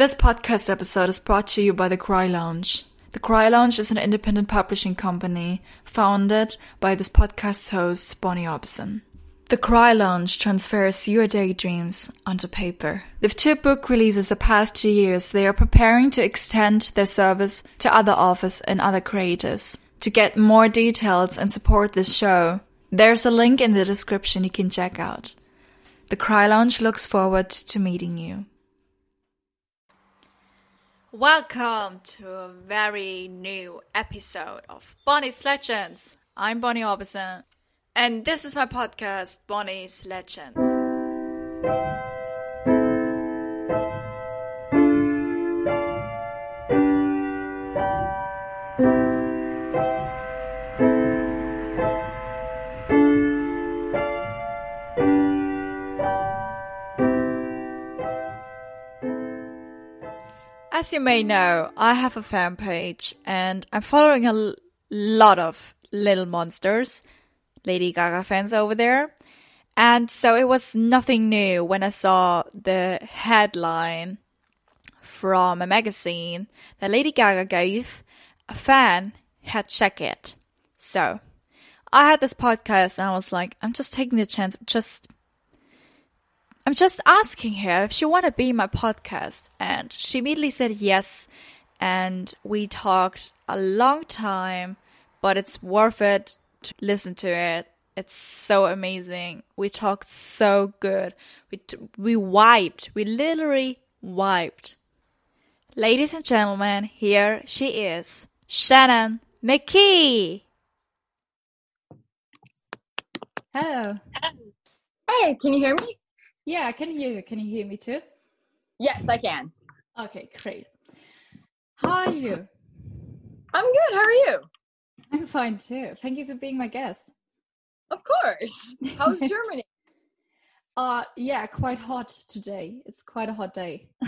This podcast episode is brought to you by The Cry Lounge. The Cry Lounge is an independent publishing company founded by this podcast's host, Bonnie Obson. The Cry Lounge transfers your daydreams onto paper. With two book releases the past two years, they are preparing to extend their service to other authors and other creatives. To get more details and support this show, there's a link in the description you can check out. The Cry Lounge looks forward to meeting you. Welcome to a very new episode of Bonnie's Legends. I'm Bonnie Orbison, and this is my podcast, Bonnie's Legends. As you may know, I have a fan page and I'm following a lot of little monsters, Lady Gaga fans over there. And so it was nothing new when I saw the headline from a magazine that Lady Gaga gave a fan had check it. So I had this podcast and I was like, I'm just taking the chance, just I'm just asking her if she want to be in my podcast, and she immediately said yes. And we talked a long time, but it's worth it to listen to it. It's so amazing. We talked so good. We t- we wiped. We literally wiped. Ladies and gentlemen, here she is, Shannon McKee. Hello. Hey, can you hear me? Yeah, I can hear you. Can you hear me too? Yes, I can. Okay, great. How are you? I'm good. How are you? I'm fine too. Thank you for being my guest. Of course. How's Germany? Uh yeah, quite hot today. It's quite a hot day.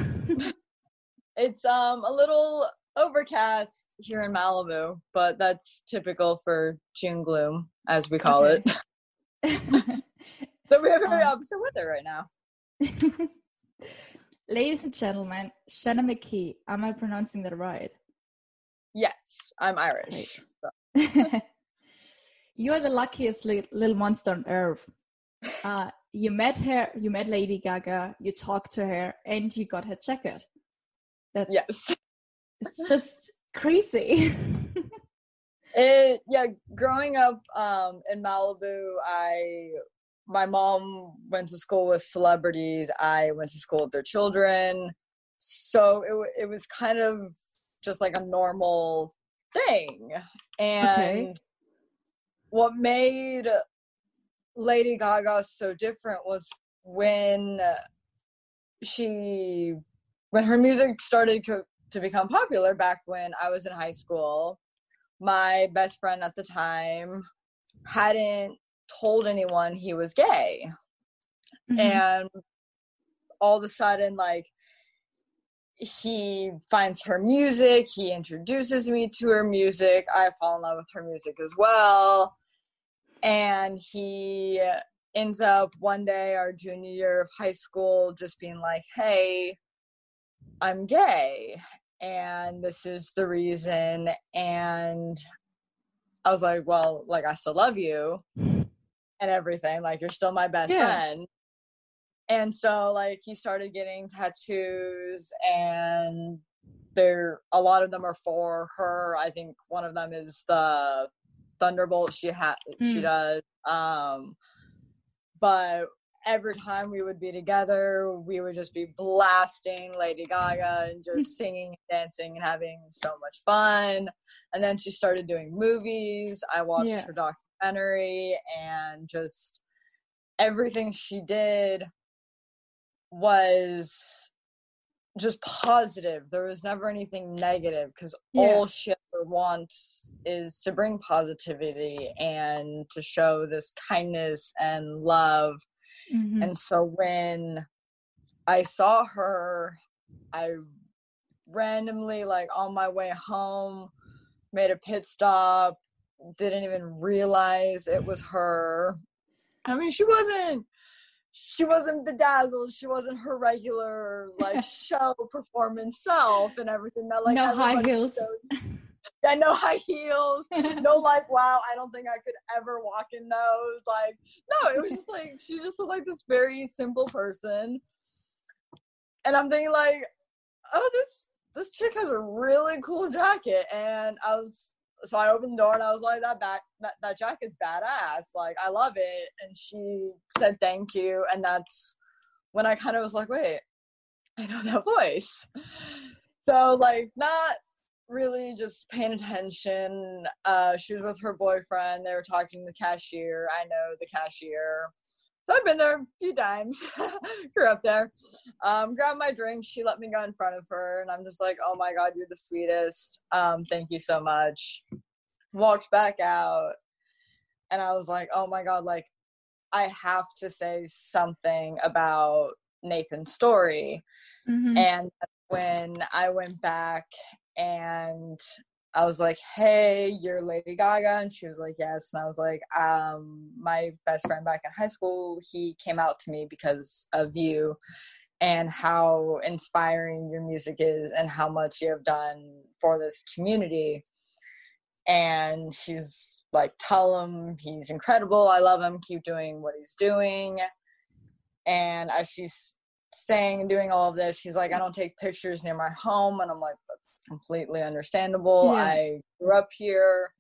it's um a little overcast here in Malibu, but that's typical for June gloom, as we call Okay. it. So we have very Um, opposite weather right now. Ladies and gentlemen, Shannon McKee. Am I pronouncing that right? Yes, I'm Irish. So- you are the luckiest li- little monster on earth. Uh, you met her, you met Lady Gaga, you talked to her, and you got her jacket. That's Yes. it's just crazy. It yeah, growing up um in Malibu, I my mom went to school with celebrities. I went to school with their children. So it it was kind of just like a normal thing. And what made Lady Gaga so different was when she when her music started co- to become popular back when I was in high school my best friend at the time hadn't told anyone he was gay. Mhm. and all of a sudden like he finds her music he introduces me to her music i fall in love with her music as well. And he ends up one day our junior year of high school just being like hey i'm gay. And this is the reason. And i was like well like i still love you and everything like you're still my best Yeah. friend and so like he started getting tattoos and there a lot of them are for her i think one of them is the thunderbolt she had she Mm. does um but every time we would be together we would just be blasting lady gaga and just singing and dancing and having so much fun and then she started doing movies i watched Yeah. her documentary and just everything she did was just positive there was never anything negative because Yeah. all she ever wants is to bring positivity and to show this kindness and love Mhm. and so when I saw her, I randomly, like on my way home, made a pit stop, didn't even realize it was her. I mean, she wasn't she wasn't bedazzled. She wasn't her regular like show performance self and everything that like no high heels. Yeah, no high heels. no like, wow, I don't think I could ever walk in those. Like, no, it was just like she just looked like this very simple person. And I'm thinking like, oh, this this chick has a really cool jacket. And I was so I opened the door and I was like, that back that, that jacket's badass. Like I love it. And she said thank you. And that's when I kind of was like, wait, I know that voice. So like not really just paying attention. Uh she was with her boyfriend. They were talking to the cashier. I know the cashier. So I've been there a few times. Grew up there. Um, grabbed my drink. She let me go in front of her, and I'm just like, "Oh my god, you're the sweetest. Um, thank you so much." Walked back out, and I was like, "Oh my god, like I have to say something about Nathan's story." Mhm. And when I went back and I was like, "Hey, you're Lady Gaga," and she was like, "Yes," and I was like, "Um, my best friend back in high school, he came out to me because of you, and how inspiring your music is, and how much you have done for this community." And she's like, "Tell him he's incredible. I love him. Keep doing what he's doing." And as she's saying and doing all of this, she's like, "I don't take pictures near my home," and I'm like, "That's completely understandable. Yeah. I grew up here.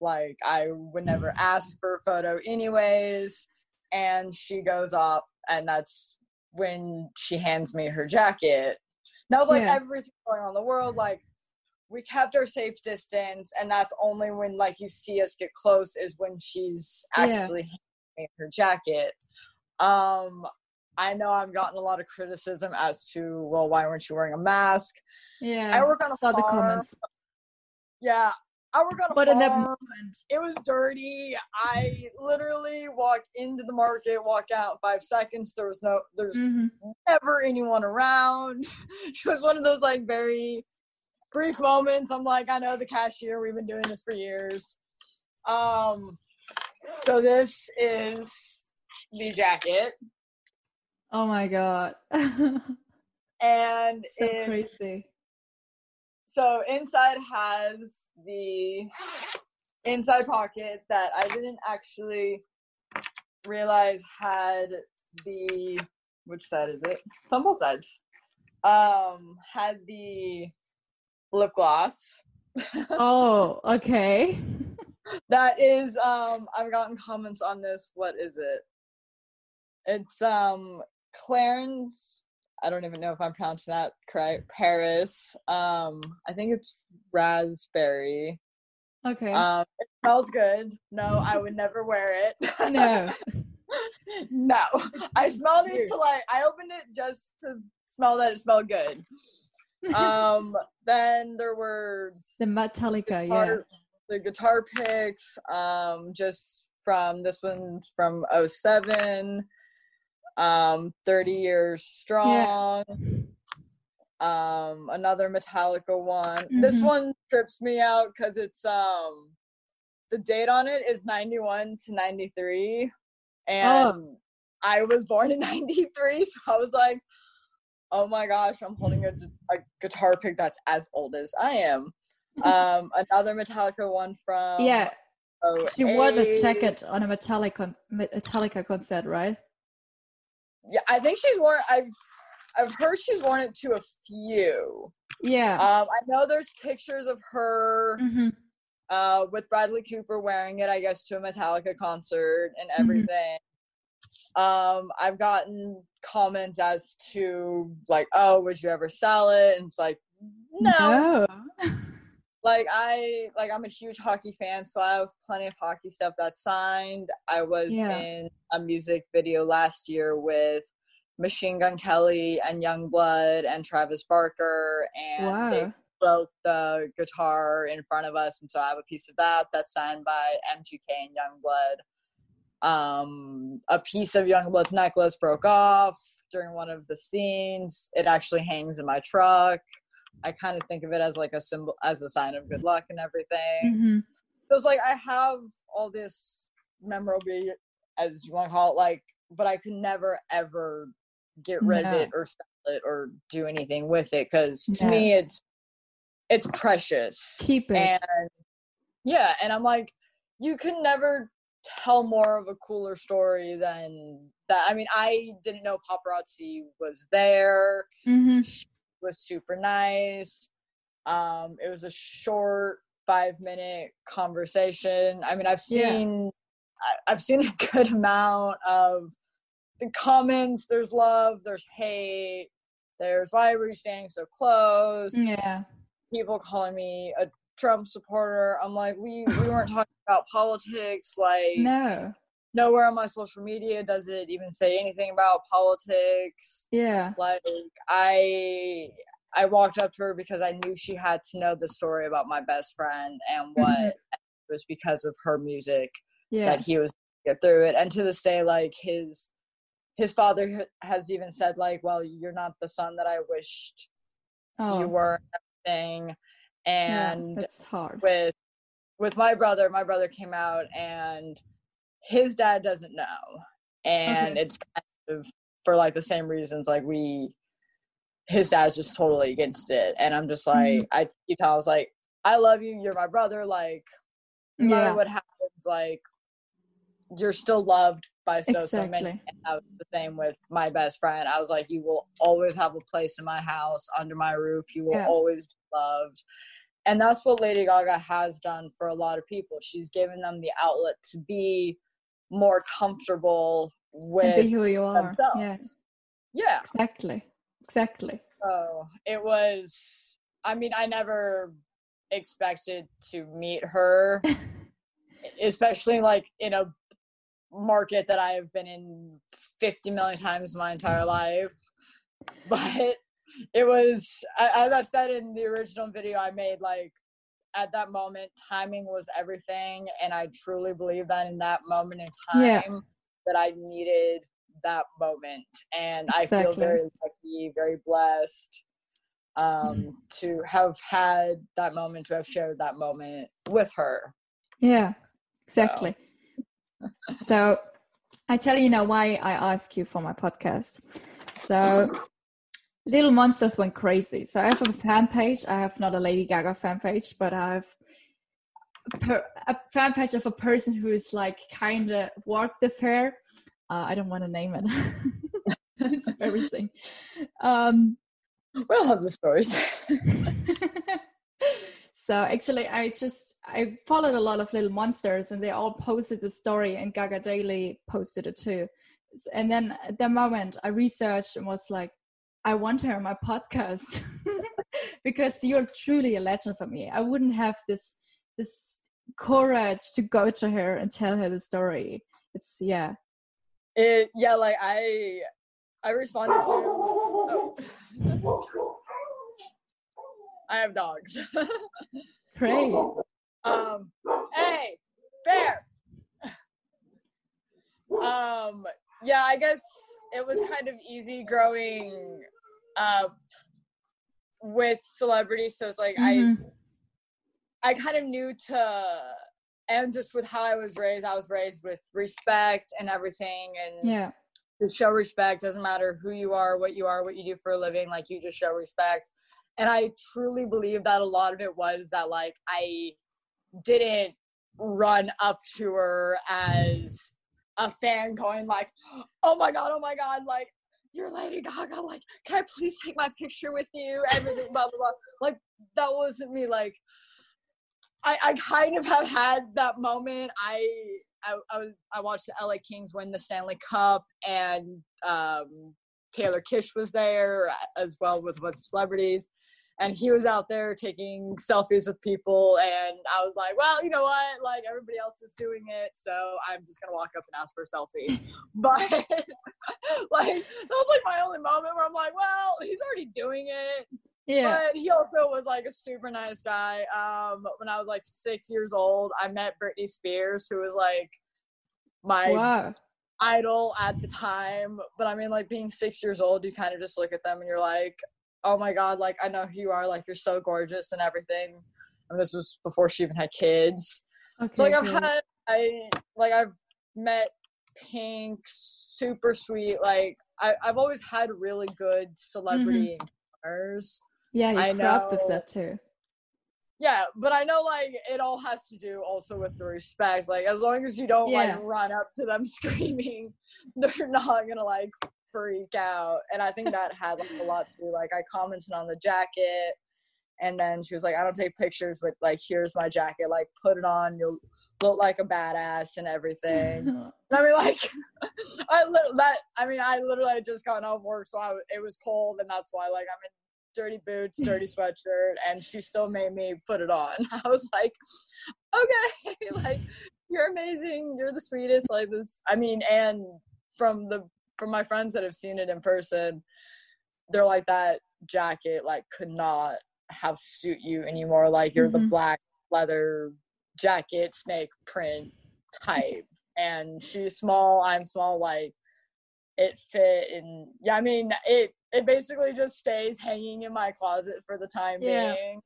Like I would never ask for a photo anyways. And she goes up and that's when she hands me her jacket. Now like Yeah. everything going on in the world, like we kept our safe distance and that's only when like you see us get close is when she's Yeah. actually handing me her jacket. Um I know I've gotten a lot of criticism as to, well, why weren't you wearing a mask? Yeah. I work on a saw the comments. Yeah, I work on a But in that moment, It was dirty. I literally walked into the market, walk out five seconds. There was no, there's Mhm. never anyone around. It was one of those like very brief moments. I'm like, I know the cashier. We've been doing this for years. Um, so this is the jacket, oh my god. so and it, crazy. so inside has the inside pocket that I didn't actually realize had the which side is it? It's on both sides. Um, had the lip gloss. Oh, okay. That is um I've gotten comments on this. What is it? It's um Clarins I don't even know if I'm pronouncing that correct. Paris. Um I think it's raspberry. Okay. Um it smells good. No, I would never wear it. no. no. I smelled it to like I opened it just to smell that it smelled good. Um then there were The Metallica, yeah. the guitar picks um just from this one's from 07 um 30 years strong um another metallica one this Mhm. one trips me out because it's um the date on it is 91 to 93 and Oh. i was born in 93 so i was like oh my gosh i'm holding a, a guitar pick that's as old as i am um another metallica one from yeah. She wore the 08. jacket on a Metallica Metallica concert, right? Yeah i think she's worn i've i've heard she's worn it to a few. Yeah. um i know there's pictures of her hmm uh with bradley cooper wearing it i guess to a metallica concert and Mhm. everything. Um i've gotten comments as to like oh would you ever sell it? And it's like no like i like i'm a huge hockey fan so i have plenty of hockey stuff that's signed i was Yeah. in a music video last year with machine gun kelly and Yungblud and travis barker and they Wow. broke the guitar in front of us and so i have a piece of that that's signed by MGK and Yungblud um a piece of Yungblud's necklace broke off during one of the scenes it actually hangs in my truck I kind of think of it as like a symbol, as a sign of good luck and everything. hmm So it's like I have all this memorabilia, as you want to call it, like but I could never ever get rid of it or sell it or do anything with it because to No. me it's it's precious. Keep it. And yeah, and I'm like, you can never tell more of a cooler story than that. I mean, I didn't know paparazzi was there. hmm was super nice. Um, it was a short five minute conversation. I mean, I've seen I, I've seen a good amount of the comments. There's love, there's hate, there's why were you standing so close? Yeah. People calling me a Trump supporter. I'm like, we we weren't talking about politics. Like, No. Nowhere on my social media does it even say anything about politics Yeah. like i i walked up to her because i knew she had to know the story about my best friend and what Mhm. it was because of her music Yeah. that he was get through it and to this day like his his father has even said like well you're not the son that i wished Oh. you were and everything yeah, and that's hard. with with my brother my brother came out and his dad doesn't know and Okay. it's kind of for like the same reasons like we his dad's just totally against it and i'm just like Mhm. i keep telling I was like i love you you're my brother like no Yeah. matter what happens like you're still loved by so so many and that was the same with my best friend i was like you will always have a place in my house under my roof you will Yeah. always be loved and that's what lady gaga has done for a lot of people she's given them the outlet to be more comfortable And with be who you are. themselves. Yeah. yeah Exactly. Exactly. so it was i mean i never expected to meet her especially like in a market that i have been in 50 million times my entire life but it was as i said in the original video i made like at that moment timing was everything and i truly believe that in that moment in time Yeah. that i needed that moment and i feel very lucky very blessed um to have had that moment to have shared that moment with her Yeah. Exactly. So I tell you now why I ask you for my podcast. So Little Monsters went crazy. So I have a fan page. I have not a Lady Gaga fan page, but I have a, per, a fan page of a person who is like kind of walked the fair. Uh, I don't want to name it. it's embarrassing. Um, we'll have the stories so actually i just i followed a lot of little monsters and they all posted the story and gaga daily posted it too and then at that moment i researched and was like i want her on my podcast because you're truly a legend for me. I wouldn't have this this courage to go to her and tell her the story. It's yeah. It yeah like i i responded to oh. i have dogs. Great um hey bear. Um yeah i guess it was kind of easy growing up with celebrities so it's like Mhm. i i kind of knew to and just with how i was raised i was raised with respect and everything and yeah to show respect doesn't matter who you are what you are what you do for a living like you just show respect and i truly believe that a lot of it was that like i didn't run up to her as a fan going like oh my god oh my god like you're lady gaga like can i please take my picture with you? Everything blah blah blah. Like that wasn't me like i i kind of have had that moment. I I, I was I watched the LA Kings win the Stanley Cup, and um, Taylor Kitsch was there as well with a bunch of celebrities, and he was out there taking selfies with people, and I was like, well, you know what? Like everybody else is doing it, so I'm just gonna walk up and ask for a selfie. but like that was like my only moment where I'm like, well, he's already doing it. yeah But he also was like a super nice guy. Um, when I was like six years old, I met Britney Spears, who was like my wow idol at the time. But I mean, like being six years old, you kind of just look at them and you're like, oh my god, like I know who you are. Like you're so gorgeous and everything. And this was before she even had kids. okay So like I've had, I like I've met pink, super sweet. Like I, I've always had really good celebrity Mhm. encounters. Yeah, you I grew up with know. that too. Yeah, but I know like it all has to do also with the respect. Like as long as you don't Yeah. like run up to them screaming, they're not gonna like freak out. And I think that had like a lot to do. Like I commented on the jacket and then she was like, I don't take pictures but like here's my jacket, like put it on, you'll look like a badass and everything. And I mean, like, I li- that. I mean, I literally had just gotten off work, so I, it was cold, and that's why, like, I'm in dirty boots, dirty sweatshirt, and she still made me put it on. I was like, okay, like, you're amazing, you're the sweetest, like this. I mean, and from the from my friends that have seen it in person, they're like that jacket like could not have suit you anymore. Like you're the Mhm. black leather jacket snake print type and she's small i'm small like it fit and yeah i mean it it basically just stays hanging in my closet for the time Yeah. being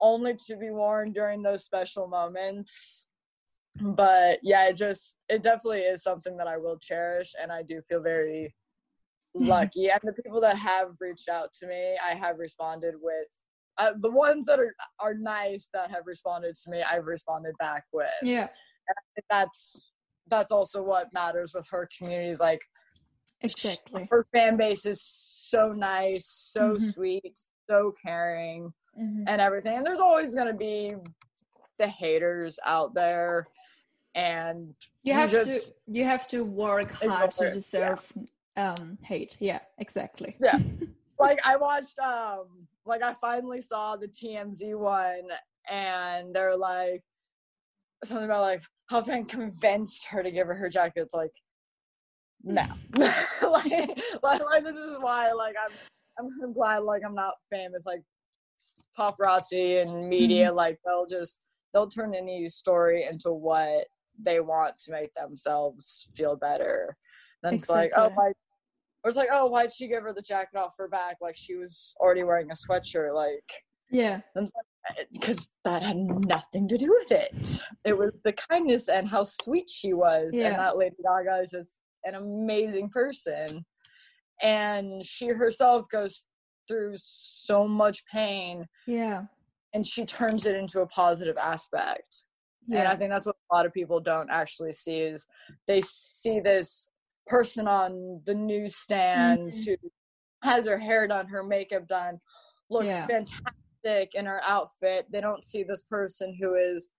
only to be worn during those special moments but yeah it just it definitely is something that i will cherish and i do feel very lucky and the people that have reached out to me i have responded with uh, the ones that are are nice that have responded to me i've responded back with yeah, that's that's also what matters with her community is like exactly. her fan base is so nice so Mhm. sweet so caring Mhm. and everything and there's always going to be the haters out there and You have to you have to work hard to it, yeah. deserve um hate. Yeah, exactly. Yeah. like I watched um like I finally saw the TMZ one and they're like something about like how fan convinced her to give her her jacket. It's like no. like, like like this is why like I'm I'm glad like I'm not famous like paparazzi and media like they'll just they'll turn any story into what they want to make themselves feel better. Then it's like, oh, why? Or it's like, oh, why'd she give her the jacket off her back? Like she was already wearing a sweatshirt. Like, Yeah. because eh, that had nothing to do with it. It was the kindness and how sweet she was. Yeah. And that Lady Gaga is just an amazing person. And she herself goes through so much pain Yeah. and she turns it into a positive aspect. And I think that's what a lot of people don't actually see is they see this person on the newsstand Mhm. who has her hair done, her makeup done, looks Yeah. fantastic in her outfit. They don't see this person who is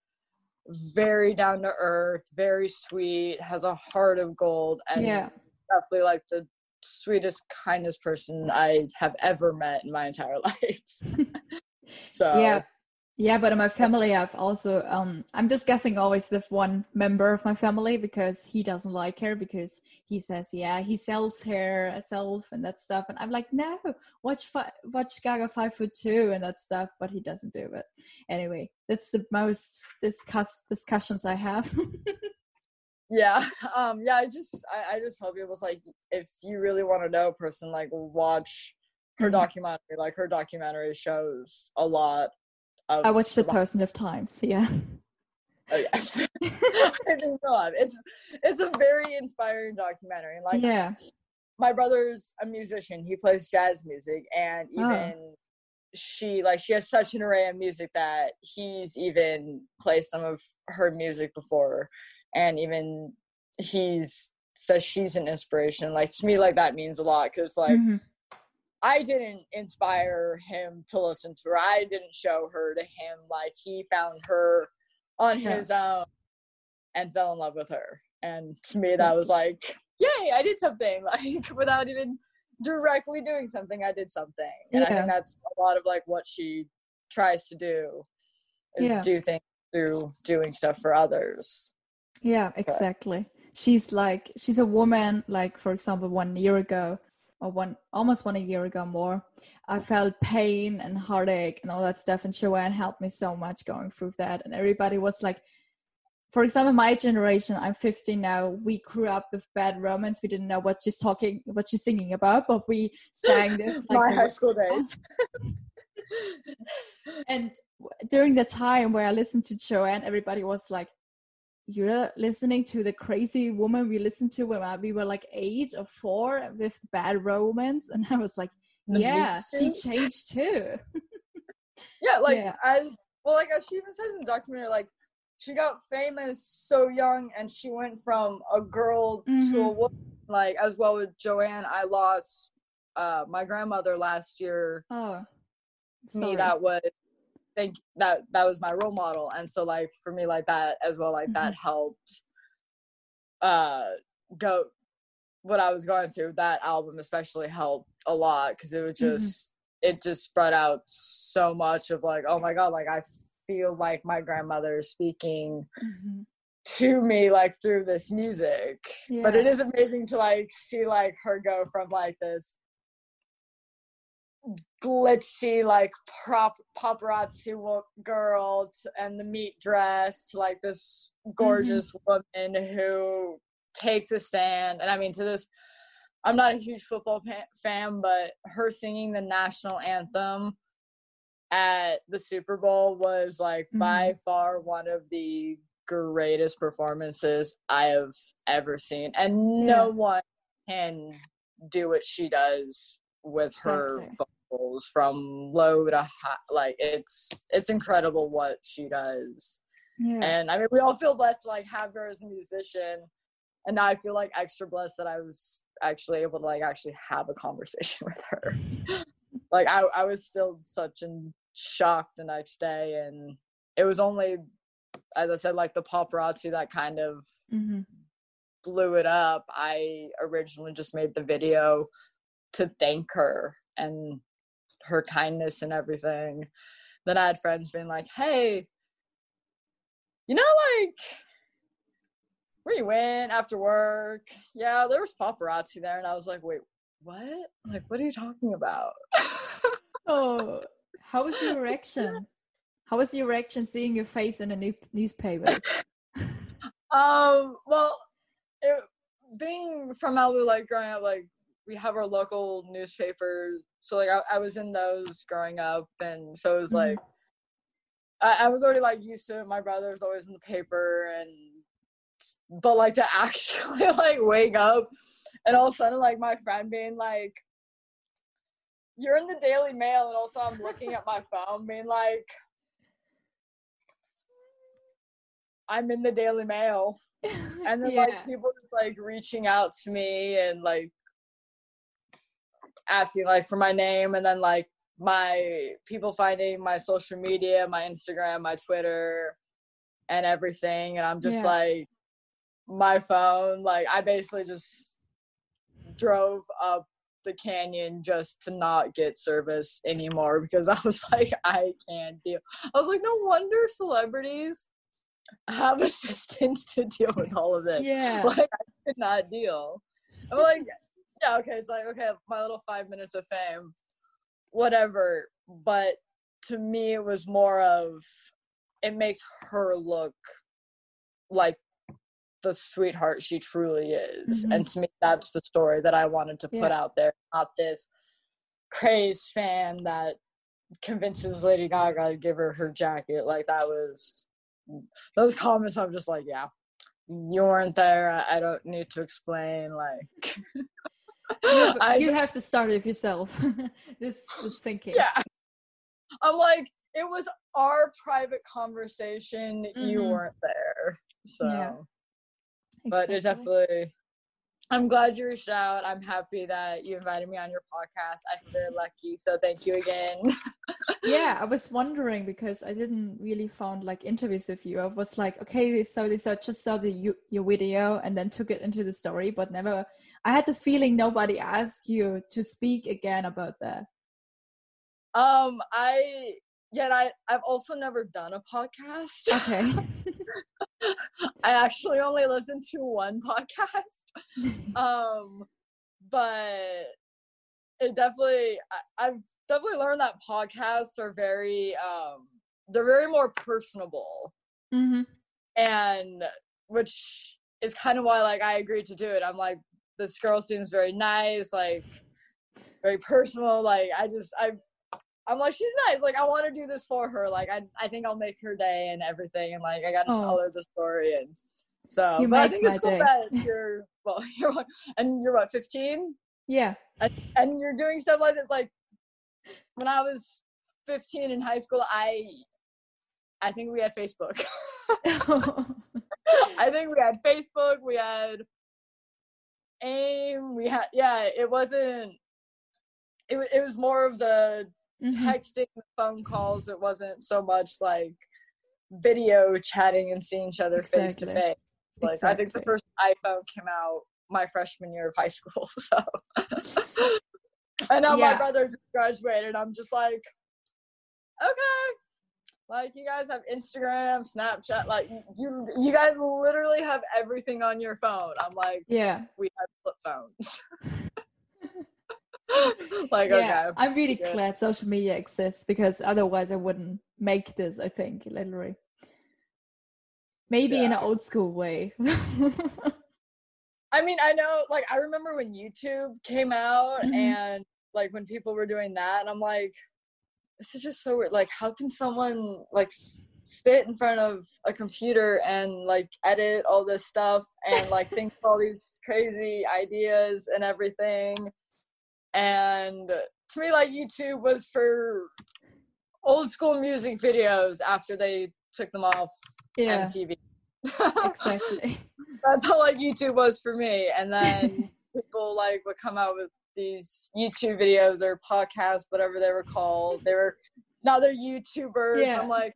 very down to earth, very sweet, has a heart of gold, and Yeah. definitely like the sweetest, kindest person I have ever met in my entire life. so Yeah. Yeah, but in my family, I've also um, I'm discussing always with one member of my family because he doesn't like her because he says, yeah, he sells her self and that stuff, and I'm like, no, watch fi- watch Gaga five foot two and that stuff, but he doesn't do it. Anyway, that's the most discuss discussions I have. yeah um yeah i just I, I just hope it was like if you really want to know a person like watch her Mhm. documentary like her documentary shows a lot I watched it the- thousands of times. Yeah. oh, yes. I think so. it's it's a very inspiring documentary like yeah. my brother's a musician he plays jazz music and Oh. even she like she has such an array of music that he's even played some of her music before and even he's says she's an inspiration like to me like that means a lot because like Mhm. I didn't inspire him to listen to her. I didn't show her to him. Like he found her on Yeah. his own and fell in love with her. And to me that was like yay i did something. Like without even directly doing something i did something. And i think that's a lot of like what she tries to do is Yeah. do things through doing stuff for others. Yeah, exactly. She's like she's a woman like for example one year ago or one almost one a year ago more. I felt pain and heartache and all that stuff and Joanne helped me so much going through that. And everybody was like for example my generation I'm 15 now we grew up with bad romance. We didn't know what she's talking what she's singing about but we sang this Like, my high school days. and during the time where I listened to Joanne, everybody was like, you're listening to the crazy woman we listened to when we were like eight or four with bad romance and i was like yeah she changed too yeah like yeah. as well like as she even says in the documentary like she got famous so young and she went from a girl mm-hmm. to a mm-hmm. woman like as well with joanne i lost uh my grandmother last year oh sorry. me that was think that that was my role model and so like for me like that as well like mm-hmm. that helped uh go what i was going through that album especially helped a lot because it was mm-hmm. just mm-hmm. it just spread out so much of like oh my god like i feel like my grandmother is speaking mm-hmm. to me like through this music yeah. but it is amazing to like see like her go from like this glitzy like prop paparazzi girl to, and the meat dress to like this gorgeous mm-hmm. woman who takes a stand and i mean to this i'm not a huge football pa- fan but her singing the national anthem at the super bowl was like mm-hmm. by far one of the greatest performances i have ever seen and yeah. no one can do what she does with exactly. her from low to high. Like it's it's incredible what she does. Yeah. And I mean, we all feel blessed to like have her as a musician, and now I feel like extra blessed that I was actually able to like actually have a conversation with her. like I I was still such in shock the next day, and it was only, as I said, like the paparazzi that kind of. Mm-hmm. blew it up i originally just made the video to thank her and her kindness and everything. Then I had friends being like, hey, you know, like, where you went after work? Yeah, there was paparazzi there. And I was like, wait, what? Like, what are you talking about? oh, how was your reaction? How was your reaction seeing your face in the new- newspapers? um, well, it, being from Malibu, like growing up, like we have our local newspapers so like I, I was in those growing up and so it was mm-hmm. like I, I was already like used to it my brother was always in the paper and but like to actually like wake up and all of a sudden like my friend being like you're in the daily mail and also i'm looking at my phone being like i'm in the daily mail and then yeah. like people just like reaching out to me and like asking like for my name and then like my people finding my social media, my Instagram, my Twitter, and everything. And I'm just yeah. like, my phone, like, I basically just drove up the canyon just to not get service anymore because I was like, I can't deal. I was like, no wonder celebrities have assistants to deal with all of this. Yeah. Like, I could not deal. I'm like, yeah, okay, it's like okay, my little five minutes of fame, whatever. But to me, it was more of it makes her look like the sweetheart she truly is, mm-hmm. and to me, that's the story that I wanted to put yeah. out there, not this crazed fan that convinces Lady Gaga to give her her jacket. Like that was those comments. I'm just like, yeah, you weren't there. I don't need to explain. Like, you, I, you have to start it yourself. this this thinking. Yeah. I'm like, it was our private conversation. Mm-hmm. You weren't there. So yeah. but exactly. it definitely I'm glad you reached out. I'm happy that you invited me on your podcast. I feel very lucky. So thank you again. yeah, I was wondering because I didn't really found like interviews with you. I was like, okay, so they saw just saw the you, your video and then took it into the story, but never. I had the feeling nobody asked you to speak again about that. Um, I yet I I've also never done a podcast. Okay. I actually only listened to one podcast um, but it definitely I, I've definitely learned that podcasts are very um they're very more personable mm-hmm. and which is kind of why like i agreed to do it i'm like this girl seems very nice like very personal like i just i I'm like, she's nice. Like, I want to do this for her. Like, I, I think I'll make her day and everything. And like, I got to Oh. tell her the story. And so, You but I think it's cool day. that you're, well, you're, and you're what, 15? Yeah. And, and you're doing stuff like this. Like, when I was 15 in high school, I, I think we had Facebook. I think we had Facebook, we had AIM, we had, yeah, it wasn't, it, it was more of the Mhm. texting phone calls. It wasn't so much like video chatting and seeing each other face to face. Like I think the first iPhone came out my freshman year of high school. So and now my brother graduated. I'm just like, okay. Like you guys have Instagram, Snapchat, like you you guys literally have everything on your phone. I'm like, Yeah. we have flip phones. like yeah. okay. I'm really good. glad social media exists because otherwise I wouldn't make this, I think, literally. Maybe in an old school way. I mean, I know, like, I remember when YouTube came out Mhm. and, like, when people were doing that, and I'm like, this is just so weird. Like, how can someone, like, s- sit in front of a computer and, like, edit all this stuff and, like, think of all these crazy ideas and everything? And to me, like, YouTube was for old school music videos after they took them off yeah, MTV. exactly. that's how like YouTube was for me. And then people like would come out with these YouTube videos or podcasts, whatever they were called. They were now they're YouTubers. Yeah. I'm like,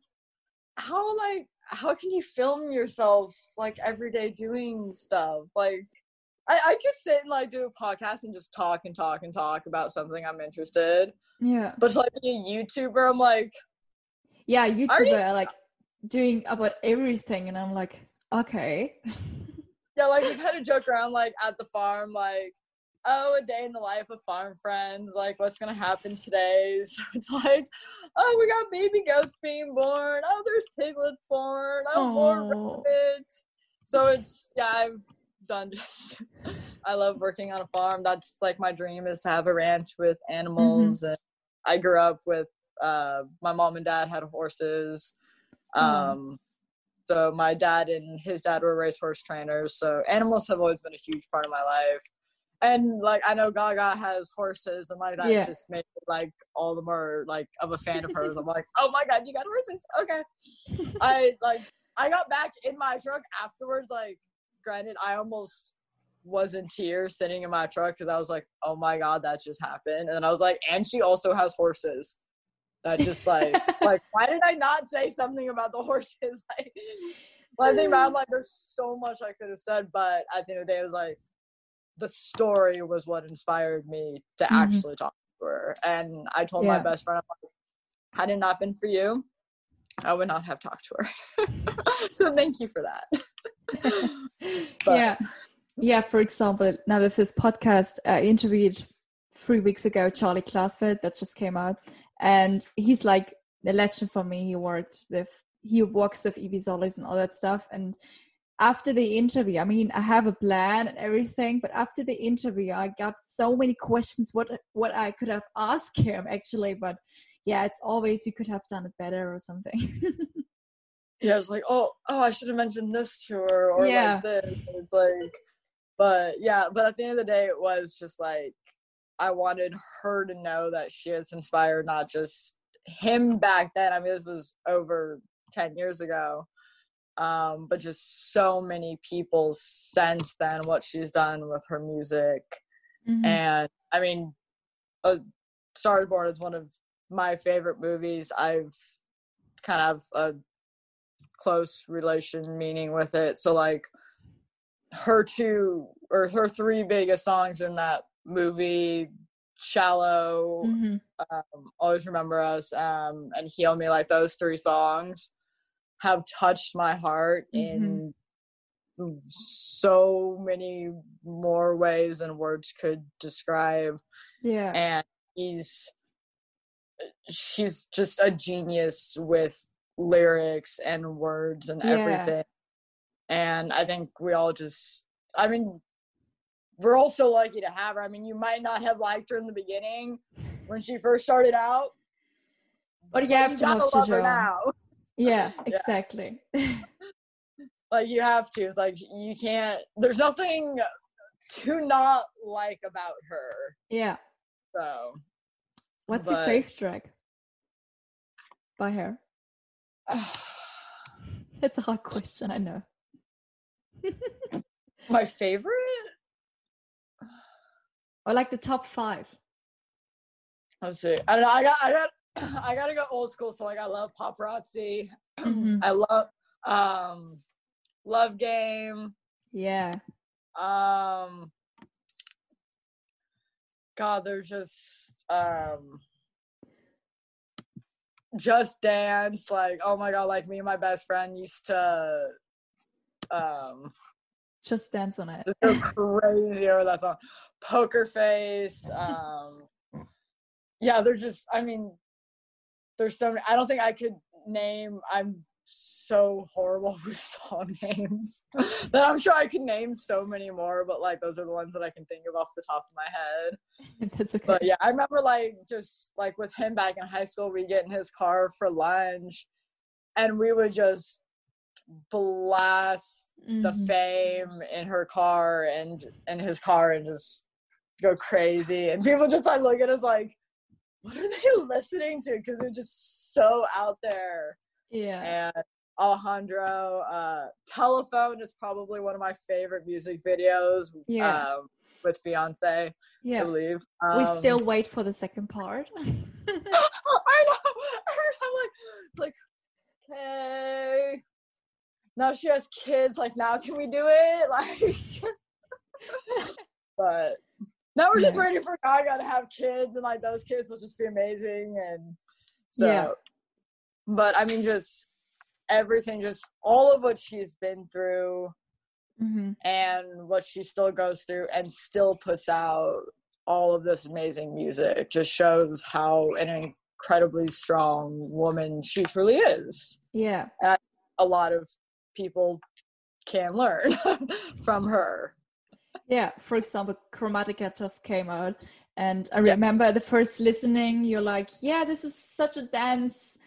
how like how can you film yourself like every day doing stuff? Like I, I could sit and like do a podcast and just talk and talk and talk about something I'm interested. Yeah. But to, like be a YouTuber, I'm like, Yeah, Are you- YouTuber like doing about everything and I'm like, okay. Yeah, like we kind of joke around like at the farm, like, oh, a day in the life of farm friends, like what's gonna happen today. So it's like, oh, we got baby goats being born. Oh, there's piglets born. Oh, more Oh. rabbits. So it's yeah, I've done just. I love working on a farm. That's like my dream is to have a ranch with animals. And I grew up with uh, my mom and dad had horses. Um, so my dad and his dad were racehorse trainers. So animals have always been a huge part of my life. And like I know Gaga has horses, and like that Yeah. just made like all the more like of a fan of hers. I'm like, oh my god, you got horses? Okay. I like I got back in my truck afterwards. Like, granted, I almost was in tears sitting in my truck because I was like, oh my god, that just happened. And I was like, and she also has horses. That just like like why did I not say something about the horses? Like, well, I think about like there's so much I could have said, but at the end of the day, it was like the story was what inspired me to Mhm. actually talk to her. And I told my best friend, I'm like, had it not been for you, I would not have talked to her. so thank you for that. But- yeah. Yeah, for example, now with this podcast, I interviewed three weeks ago Charlie Classford that just came out. And he's like a legend for me. He worked with, he works with Evie and all that stuff. And after the interview, I mean, I have a plan and everything, but after the interview, I got so many questions what what I could have asked him actually. But yeah, it's always you could have done it better or something. yeah, it's like, oh, oh, I should have mentioned this to her or Yeah. like this. It's like, but yeah, but at the end of the day, it was just like I wanted her to know that she has inspired not just him back then. I mean, this was over ten years ago, um, but just so many people since then. What she's done with her music, Mhm. and I mean, uh, Star is Born is one of my favorite movies. I've kind of a close relation meaning with it. So like her two or her three biggest songs in that movie, Shallow, Mhm. um, Always Remember Us, um, and Heal Me, like those three songs have touched my heart mm-hmm. in so many more ways than words could describe Yeah. and he's she's just a genius with lyrics and words and Yeah. everything and i think we all just i mean we're all so lucky to have her i mean you might not have liked her in the beginning when she first started out But you have to love her now. Yeah, exactly. Like you have to. It's like you can't. There's nothing to not like about her. yeah. So What's your But- fave track by her? That's a hard question, I know. my favorite. Or like the top five. Let's see. I don't know. I got. I got. I gotta go old school. So like, I love paparazzi. Mhm. I love um, love game. Yeah. Um, God, they're just um, just dance. Like, oh my God, like me and my best friend used to um Just dance on it. go crazy over that song. Poker face. Um, yeah, they're just. I mean, there's so many. I don't think I could name. I'm so horrible with song names that I'm sure I could name so many more, but like those are the ones that I can think of off the top of my head. That's okay. But yeah, I remember like just like with him back in high school, we get in his car for lunch, and we would just blast the Mhm. fame in her car and in his car and just go crazy and people just like look at us like what are they listening to because they're just so out there Yeah. and alejandro uh telephone is probably one of my favorite music videos Yeah. um, with beyonce i Yeah. believe We Um, still wait for the second part. i know i'm like it's like okay now she has kids like now can we do it like but now we're just Yeah. waiting for Gaga to have kids, and like those kids will just be amazing. And so, Yeah. but I mean, just everything, just all of what she's been through hmm and what she still goes through, and still puts out all of this amazing music, just shows how an incredibly strong woman she truly is. Yeah. A lot of people can learn from her. Yeah. For example, Chromatica just came out. And I Yeah. remember the first listening, you're like, yeah, this is such a dance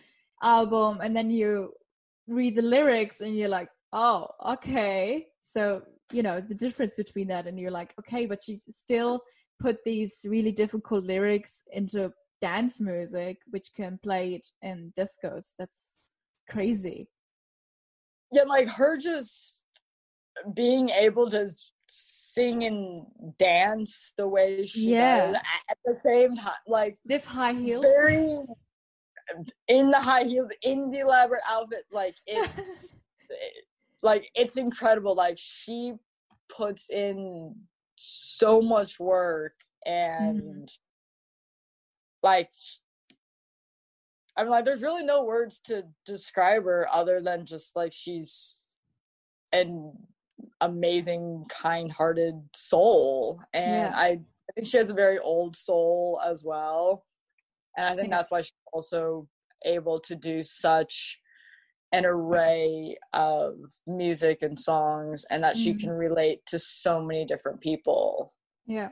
album. And then you read the lyrics and you're like, oh, okay. So, you know, the difference between that. And you're like, okay, but she still put these really difficult lyrics into dance music, which can play it in discos. That's crazy. yeah, like her just being able to sing and dance the way she Yeah. does at the same time, like this high heels. very uh, in the high heels, in the elaborate outfit, like it's like it's incredible. Like she puts in so much work mm-hmm. and like I'm like, there's really no words to describe her other than just like she's an amazing, kind-hearted soul, and Yeah. I, I think she has a very old soul as well, and I think Yeah. that's why she's also able to do such an array of music and songs, and that she Mhm. can relate to so many different people. yeah.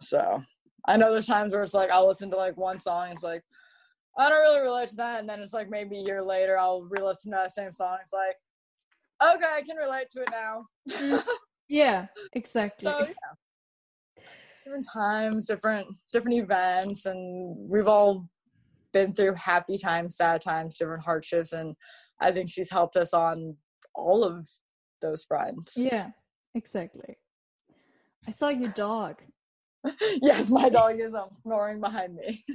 So I know there's times where it's like I'll listen to like one song, and it's like I don't really relate to that, and then it's like maybe a year later I'll re-listen to that same song. It's like okay, I can relate to it now. Mm. Yeah, exactly. so yeah, different times, different different events, and we've all been through happy times, sad times, different hardships, and I think she's helped us on all of those fronts. Yeah, exactly. I saw your dog. yes, my dog is um, snoring behind me.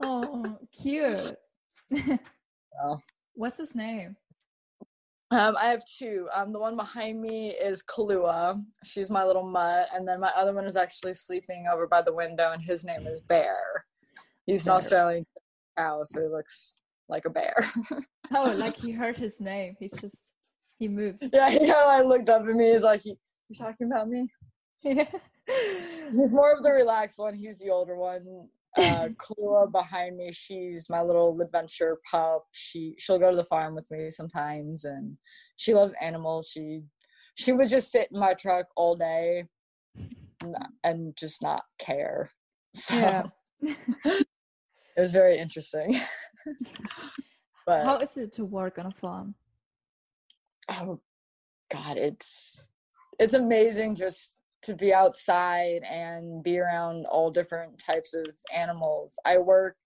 Oh, cute. Oh. What's his name? Um, I have two. Um, the one behind me is Kalua. She's my little mutt, and then my other one is actually sleeping over by the window, and his name is Bear. He's Bear. an Australian cow, so he looks like a bear. Oh, like he heard his name. He's just he moves. yeah, he kind of like looked up at me. He's like, "You you talking about me?" Yeah. He's more of the relaxed one. He's the older one. Uh, Kalua behind me. She's my little adventure pup. She she'll go to the farm with me sometimes, and she loves animals. She she would just sit in my truck all day and, and just not care. So Yeah. it was very interesting. but How is it to work on a farm? oh god it's it's amazing just to be outside and be around all different types of animals i work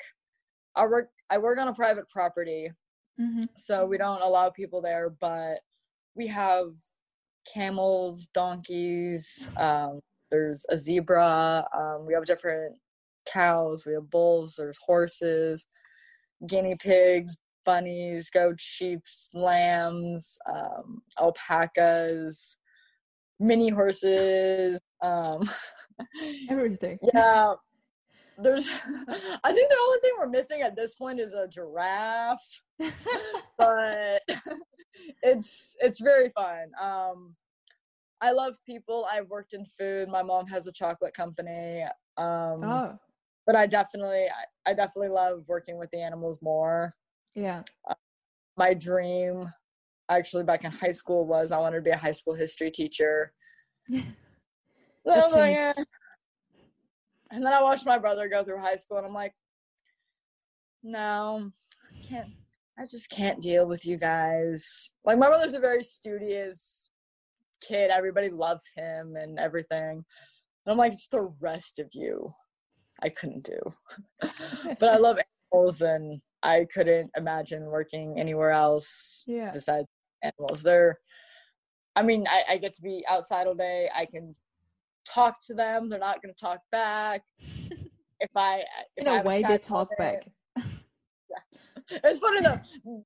i work i work on a private property Mm-hmm. so we don't allow people there but we have camels donkeys um, there's a zebra um, we have different cows we have bulls there's horses guinea pigs bunnies goats sheep lambs um, alpacas mini horses um, Everything. yeah there's i think the only thing we're missing at this point is a giraffe but it's it's very fun. Um, I love people. I've worked in food. My mom has a chocolate company. Um, oh, but I definitely I, I definitely love working with the animals more. yeah. My dream actually back in high school was I wanted to be a high school history teacher. And I That was like, "Eh." And then I watched my brother go through high school and I'm like, no, I can't I just can't deal with you guys. Like my brother's a very studious kid. Everybody loves him and everything. And I'm like, it's the rest of you I couldn't do. but I love animals and I couldn't imagine working anywhere else yeah. besides animals. They're I mean, I, I get to be outside all day. I can talk to them. They're not gonna talk back. If I if In I a way, they talk back. it's funny though.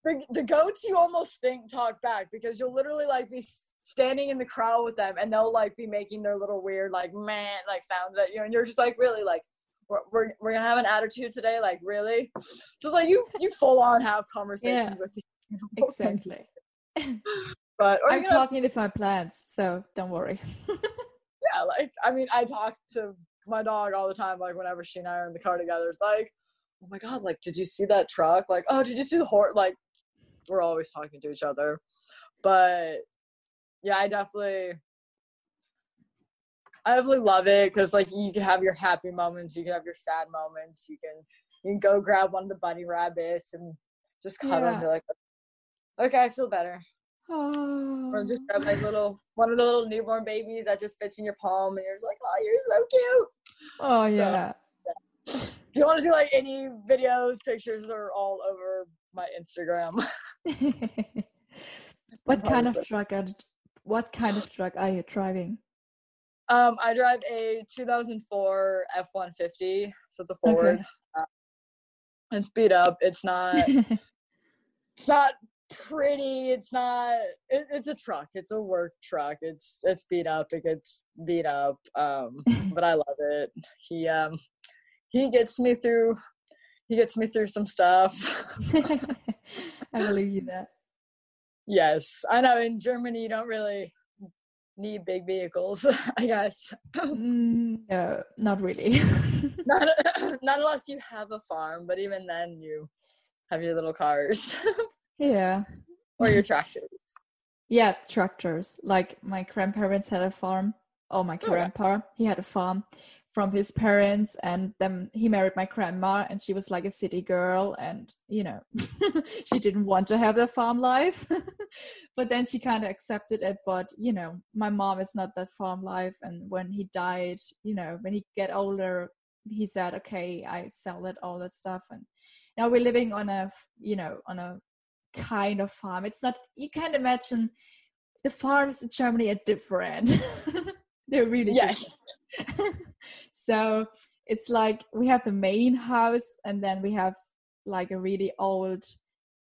The, the goats you almost think talk back because you'll literally like be standing in the crowd with them and they'll like be making their little weird like man like sounds at you and you're just like really like we're, we're, we're gonna have an attitude today like really just like you you full on have conversations Yeah. with you Exactly. but I'm talking with my plants, so don't worry. yeah like I mean I talk to my dog all the time like whenever she and I are in the car together it's like oh my god like did you see that truck like oh did you see the horse like we're always talking to each other but yeah i definitely i definitely love it because like you can have your happy moments you can have your sad moments you can you can go grab one of the bunny rabbits and just cuddle and Yeah. you're like okay i feel better Oh. or Oh, just grab like little one of the little newborn babies that just fits in your palm and you're just like oh you're so cute oh So- yeah. if you want to see like any videos pictures are all over my instagram what kind of truck are what kind of truck are you driving? Um, I drive a 2004 F150, so it's a Ford. Uh, it's beat up. It's not. It's not pretty. It's not. It, it's a truck. It's a work truck. It's it's beat up. It gets beat up. Um, but I love it. He um, he gets me through. He gets me through some stuff. I believe you that. yes, I know. In Germany, you don't really need big vehicles. I guess. Mm, no, not really. not, not unless you have a farm, but even then you have your little cars yeah. or your tractors. Yeah, tractors. Like my grandparents had a farm. Oh, my oh, Okay. grandpa, he had a farm from his parents, and then he married my grandma, and she was like a city girl, and you know, she didn't want to have the farm life, but then she kind of accepted it. But you know, my mom is not that farm life, and when he died, you know, when he get older, he said, "Okay, I sell it, all that stuff," and now we're living on a you know, on a kind of farm. It's not. You can't imagine the farms in Germany are different. They're really Yes. different. so it's like we have the main house, and then we have like a really old,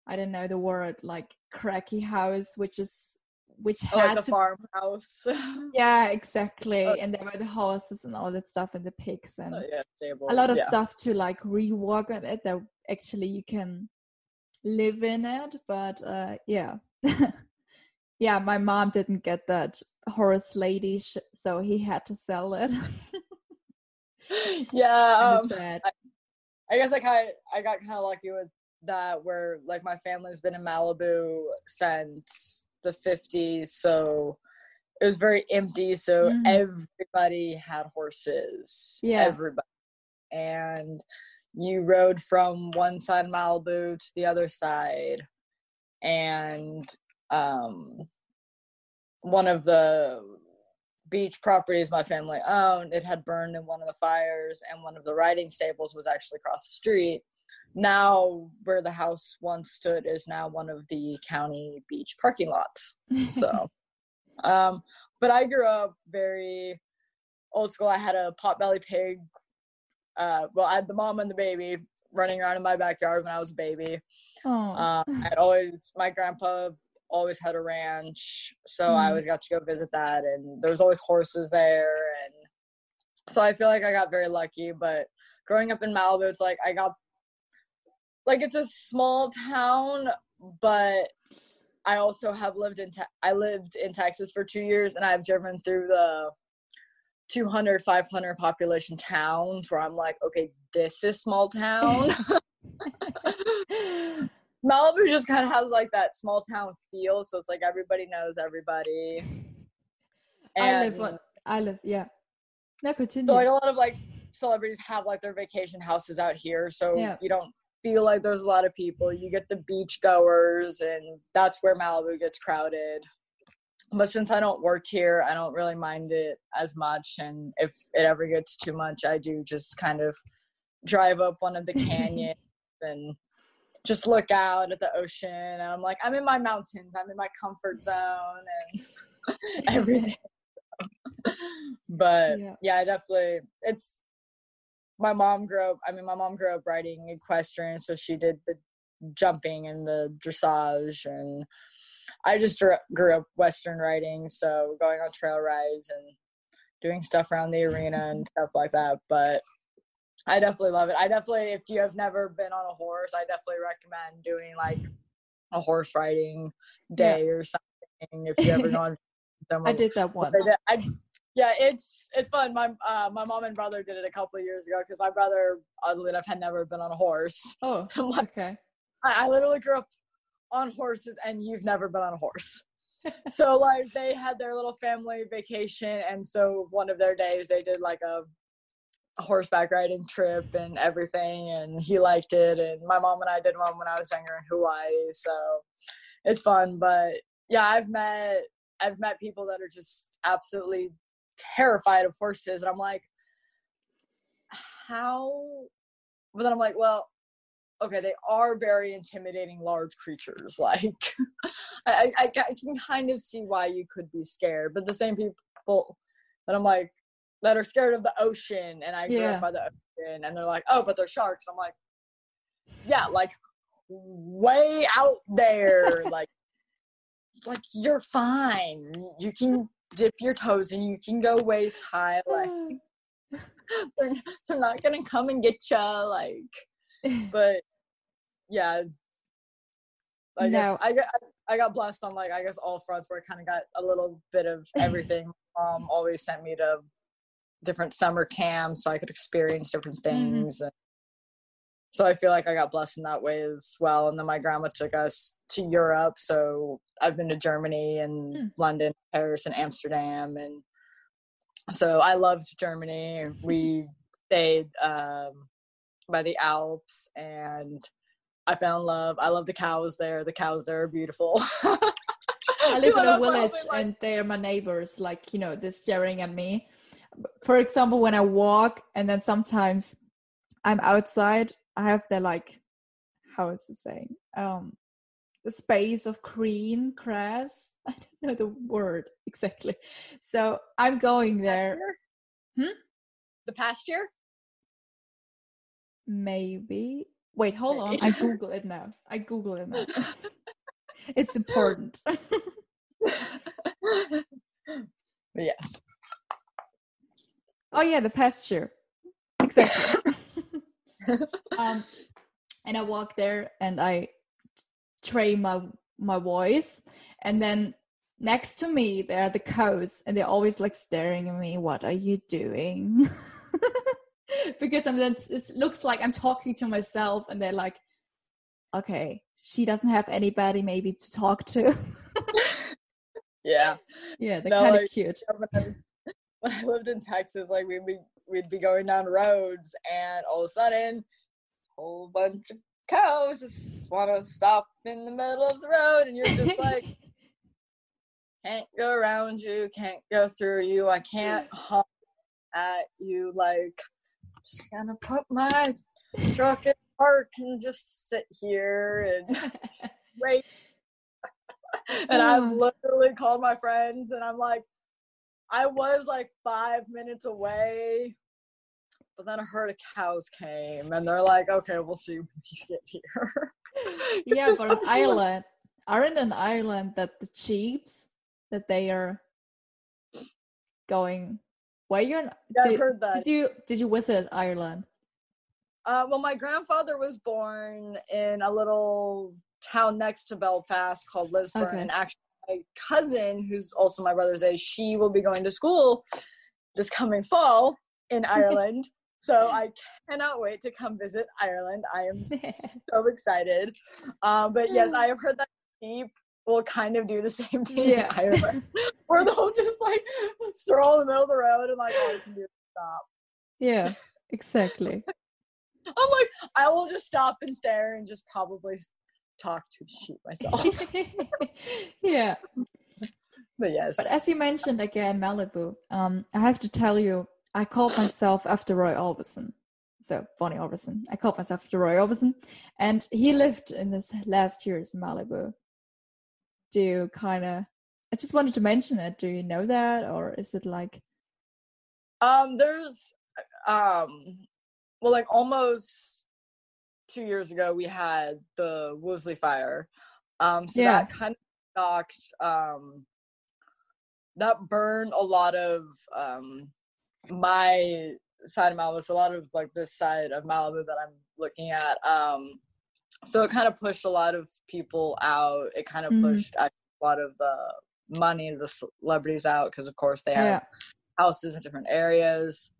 I don't know the word, like cracky house, which is which Oh, had the to. farmhouse. Yeah, exactly. Okay. And there were the horses and all that stuff, and the pigs and Oh, yeah, a lot of yeah. stuff to like rework on it that actually you can live in it but uh yeah yeah my mom didn't get that horse lady sh- so he had to sell it Yeah, um, sad. I guess I kind I got kind of lucky with that, where like my family's been in Malibu since the '50s, so it was very empty. So Mhm. everybody had horses. Yeah. everybody, and you rode from one side of Malibu to the other side, and um, one of the beach properties my family owned it had burned in one of the fires and one of the riding stables was actually across the street. Now where the house once stood is now one of the county beach parking lots so um but i grew up very old school. I had a potbelly pig uh well i had the mom and the baby running around in my backyard when i was a baby Oh. uh, I'd always my grandpa always had a ranch, so I Mm. always got to go visit that, and there was always horses there, and so I feel like I got very lucky. But growing up in Malibu, it's like I got like it's a small town, but I also have lived in te- I lived in Texas for two years, and I've driven through the 200 500 population towns where i'm like okay this is small town Malibu just kind of has like that small town feel, so it's like everybody knows everybody. I live And on. I live. Yeah. No, continue. so like a lot of like celebrities have like their vacation houses out here, so Yeah. you don't feel like there's a lot of people. You get the beach goers, and that's where Malibu gets crowded. But since I don't work here, I don't really mind it as much. And if it ever gets too much, I do just kind of drive up one of the canyons and just look out at the ocean. And I'm like, I'm in my mountains. I'm in my comfort zone and everything. but Yeah. yeah. I definitely it's my mom grew up I mean my mom grew up riding equestrian so she did the jumping and the dressage and I just grew up western riding so going on trail rides and doing stuff around the arena and stuff like that but I definitely love it. I definitely if you have never been on a horse, I definitely recommend doing like a horse riding day or something if you ever gone I did that once. I, I- yeah, it's it's fun. My uh, my mom and brother did it a couple of years ago because my brother, oddly enough, had never been on a horse. Oh, like, okay. I, I literally grew up on horses, and you've never been on a horse. so like they had their little family vacation, and so one of their days they did like a, horseback riding trip and everything, and he liked it. And my mom and I did one when I was younger in Hawaii, so it's fun. But yeah, I've met I've met people that are just absolutely terrified of horses, and I'm like, how? But then I'm like, well, okay, they are very intimidating large creatures. Like, I, I, I can kind of see why you could be scared, but the same people that I'm like, that are scared of the ocean, and I grew Yeah. up by the ocean, and they're like, oh, but they're sharks. I'm like, yeah, like way out there, like, like you're fine. You can dip your toes and you can go waist high. Like, they're, they're not gonna come and get you. Like, but yeah i guess No. I got i got blessed on like i guess all fronts where i kind of got a little bit of everything um always sent me to different summer camps so i could experience different Mm-hmm. things and so i feel like i got blessed in that way as well and then my grandma took us to europe so i've been to germany and Hmm. london paris and amsterdam and so i loved germany we stayed um by the Alps and I fell in love. I love the cows there. The cows there are beautiful. I live in a village and they are my neighbors, like, you know, they're staring at me. For example, when I walk and then sometimes I'm outside, I have the like, how is the saying? Um, the space of green grass. I don't know the word exactly. So I'm going there. Pasture? Hmm? The pasture? Maybe. Wait, hold on. I Google it now. I Google it now. it's important. yes. Oh yeah, the pasture. Exactly. um, and I walk there and I train my my voice, and then next to me there are the cows, and they're always like staring at me. What are you doing? Because I'm then it looks like I'm talking to myself, and they're like, okay, she doesn't have anybody maybe to talk to. Yeah. yeah, they're No, kind of like- cute. When I, lived in Texas, like we'd be we'd be going down roads and all of a sudden a whole bunch of cows just want to stop in the middle of the road, and you're just like, can't go around you, can't go through you, I can't honk at you. Like, just gonna put my truck in park and just sit here and wait. and I've literally called my friends, and I'm like, I was like five minutes away but then a herd of cows came, and they're like, "Okay, we'll see when you get here." yeah, but an island aren't an island that the chiefs that they are going. Where you're? Yeah, did, heard that. Did you did you visit Ireland? Uh, well, my grandfather was born in a little town next to Belfast called Lisburn, okay. and actually, my cousin, who's also my brother's age, she will be going to school this coming fall in Ireland. So I cannot wait to come visit Ireland. I am so excited. Um, but yes, I have heard that sheep will kind of do the same thing yeah. in Ireland, where they'll just like stroll in the middle of the road and like all you can do is stop. Yeah, exactly. I'm like, I will just stop and stare and just probably talk to the sheep myself. yeah. But yes. But as you mentioned again, Malibu, um, I have to tell you, I called myself after Roy Orbison. So Bonnie Orbison. I called myself after Roy Orbison, and he lived in this last year's Malibu. Do kind of? I just wanted to mention it. Do you know that, or is it like? Um, there's, um, well, like almost two years ago, we had the Woolsey fire. Um, so yeah. that kind of knocked, um, that burned a lot of um my side of Malibu, so a lot of like this side of Malibu that I'm looking at. Um, so it kind of pushed a lot of people out. It kind of mm-hmm. pushed a lot of the money the celebrities out because, of course, they have yeah. houses in different areas.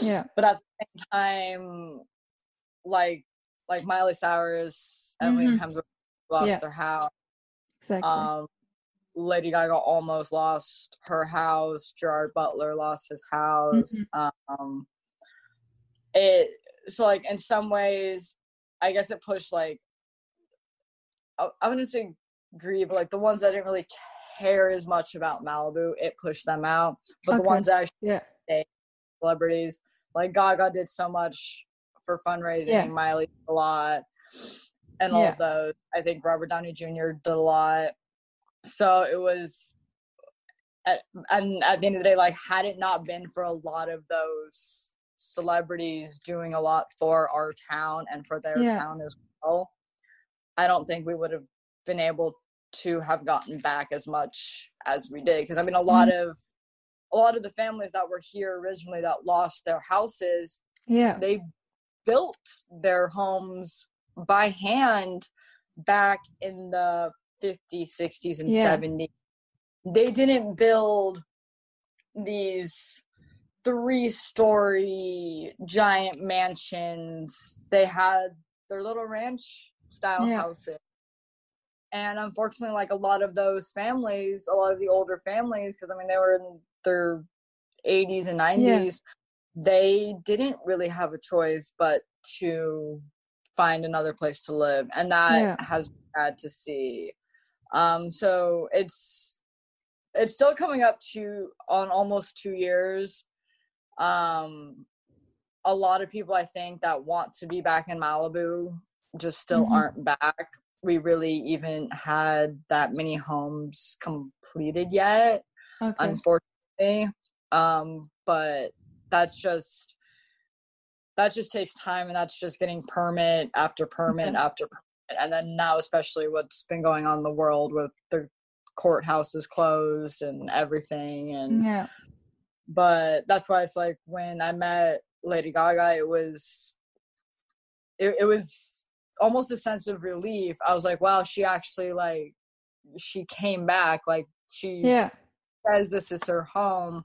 Yeah. But at the same time, like like Miley Cyrus, and Liam mm-hmm. Hemsworth lost yeah. their house. Exactly. Um, Lady Gaga almost lost her house. Gerard Butler lost his house. Mm-hmm. Um, it so like in some ways, I guess it pushed like I, I wouldn't say grieve, but like the ones that didn't really care as much about Malibu, it pushed them out. But okay. the ones that actually yeah. celebrities like Gaga did so much for fundraising, yeah. Miley a lot, and all yeah. of those. I think Robert Downey Jr. did a lot so it was at, and at the end of the day like had it not been for a lot of those celebrities doing a lot for our town and for their yeah. town as well i don't think we would have been able to have gotten back as much as we did because i mean a lot mm-hmm. of a lot of the families that were here originally that lost their houses yeah they built their homes by hand back in the 50s 60s and yeah. 70s they didn't build these three story giant mansions they had their little ranch style yeah. houses and unfortunately like a lot of those families a lot of the older families because i mean they were in their 80s and 90s yeah. they didn't really have a choice but to find another place to live and that yeah. has bad to see um, so it's it's still coming up to on almost two years. Um, a lot of people I think that want to be back in Malibu just still mm-hmm. aren't back. We really even had that many homes completed yet, okay. unfortunately. Um, but that's just that just takes time and that's just getting permit after permit okay. after permit and then now especially what's been going on in the world with the courthouses closed and everything and yeah but that's why it's like when i met lady gaga it was it, it was almost a sense of relief i was like wow she actually like she came back like she yeah says this is her home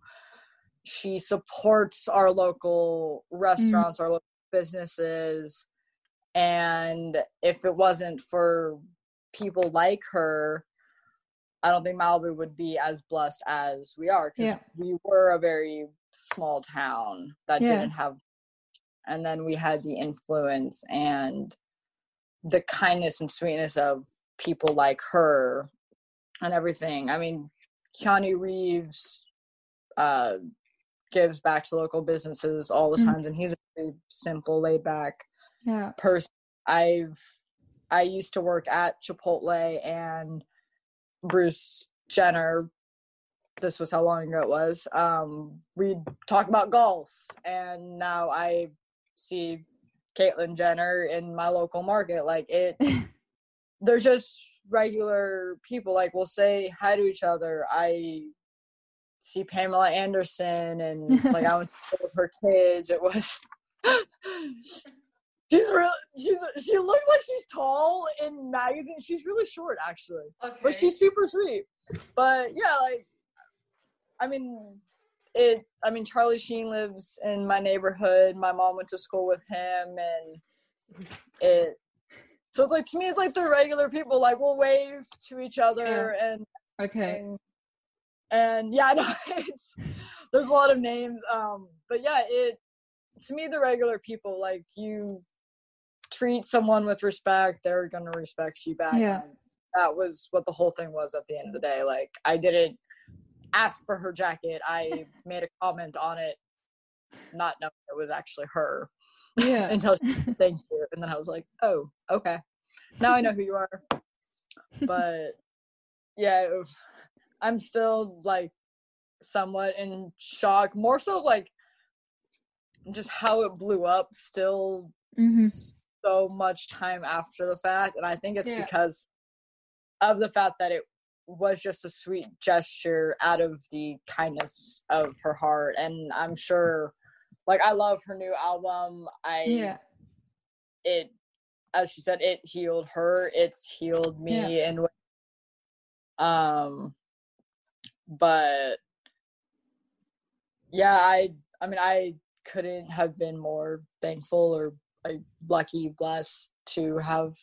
she supports our local mm. restaurants mm. our local businesses and if it wasn't for people like her, I don't think Malibu would be as blessed as we are. Because yeah. we were a very small town that yeah. didn't have and then we had the influence and the kindness and sweetness of people like her and everything. I mean, Keanu Reeves uh, gives back to local businesses all the Mm. time, and he's a very simple, laid back Yeah. person. I've I used to work at Chipotle and Bruce Jenner. This was how long ago it was. Um, we'd talk about golf, and now I see Caitlyn Jenner in my local market. Like it, they're just regular people. Like we'll say hi to each other. I see Pamela Anderson, and like I went to school with her kids. It was. She's real. She's she looks like she's tall in magazines. She's really short, actually, but she's super sweet. But yeah, like, I mean, it. I mean, Charlie Sheen lives in my neighborhood. My mom went to school with him, and it. So it's like to me, it's like the regular people. Like we'll wave to each other, and Okay. and, and yeah, I know it's there's a lot of names. Um, but yeah, it to me the regular people like you treat someone with respect, they're gonna respect you back. Yeah. and that was what the whole thing was at the end of the day. Like I didn't ask for her jacket. I made a comment on it, not knowing it was actually her Yeah. until she said thank you, and then I was like, oh, okay, now I know who you are. But yeah, it- I'm still like somewhat in shock. More so like just how it blew up. Still hmm so much time after the fact, and I think it's Yeah. because of the fact that it was just a sweet gesture out of the kindness of her heart and i'm sure like i love her new album i Yeah. it as she said it healed her it's healed me and um but yeah i i mean i couldn't have been more thankful or like lucky blessed to have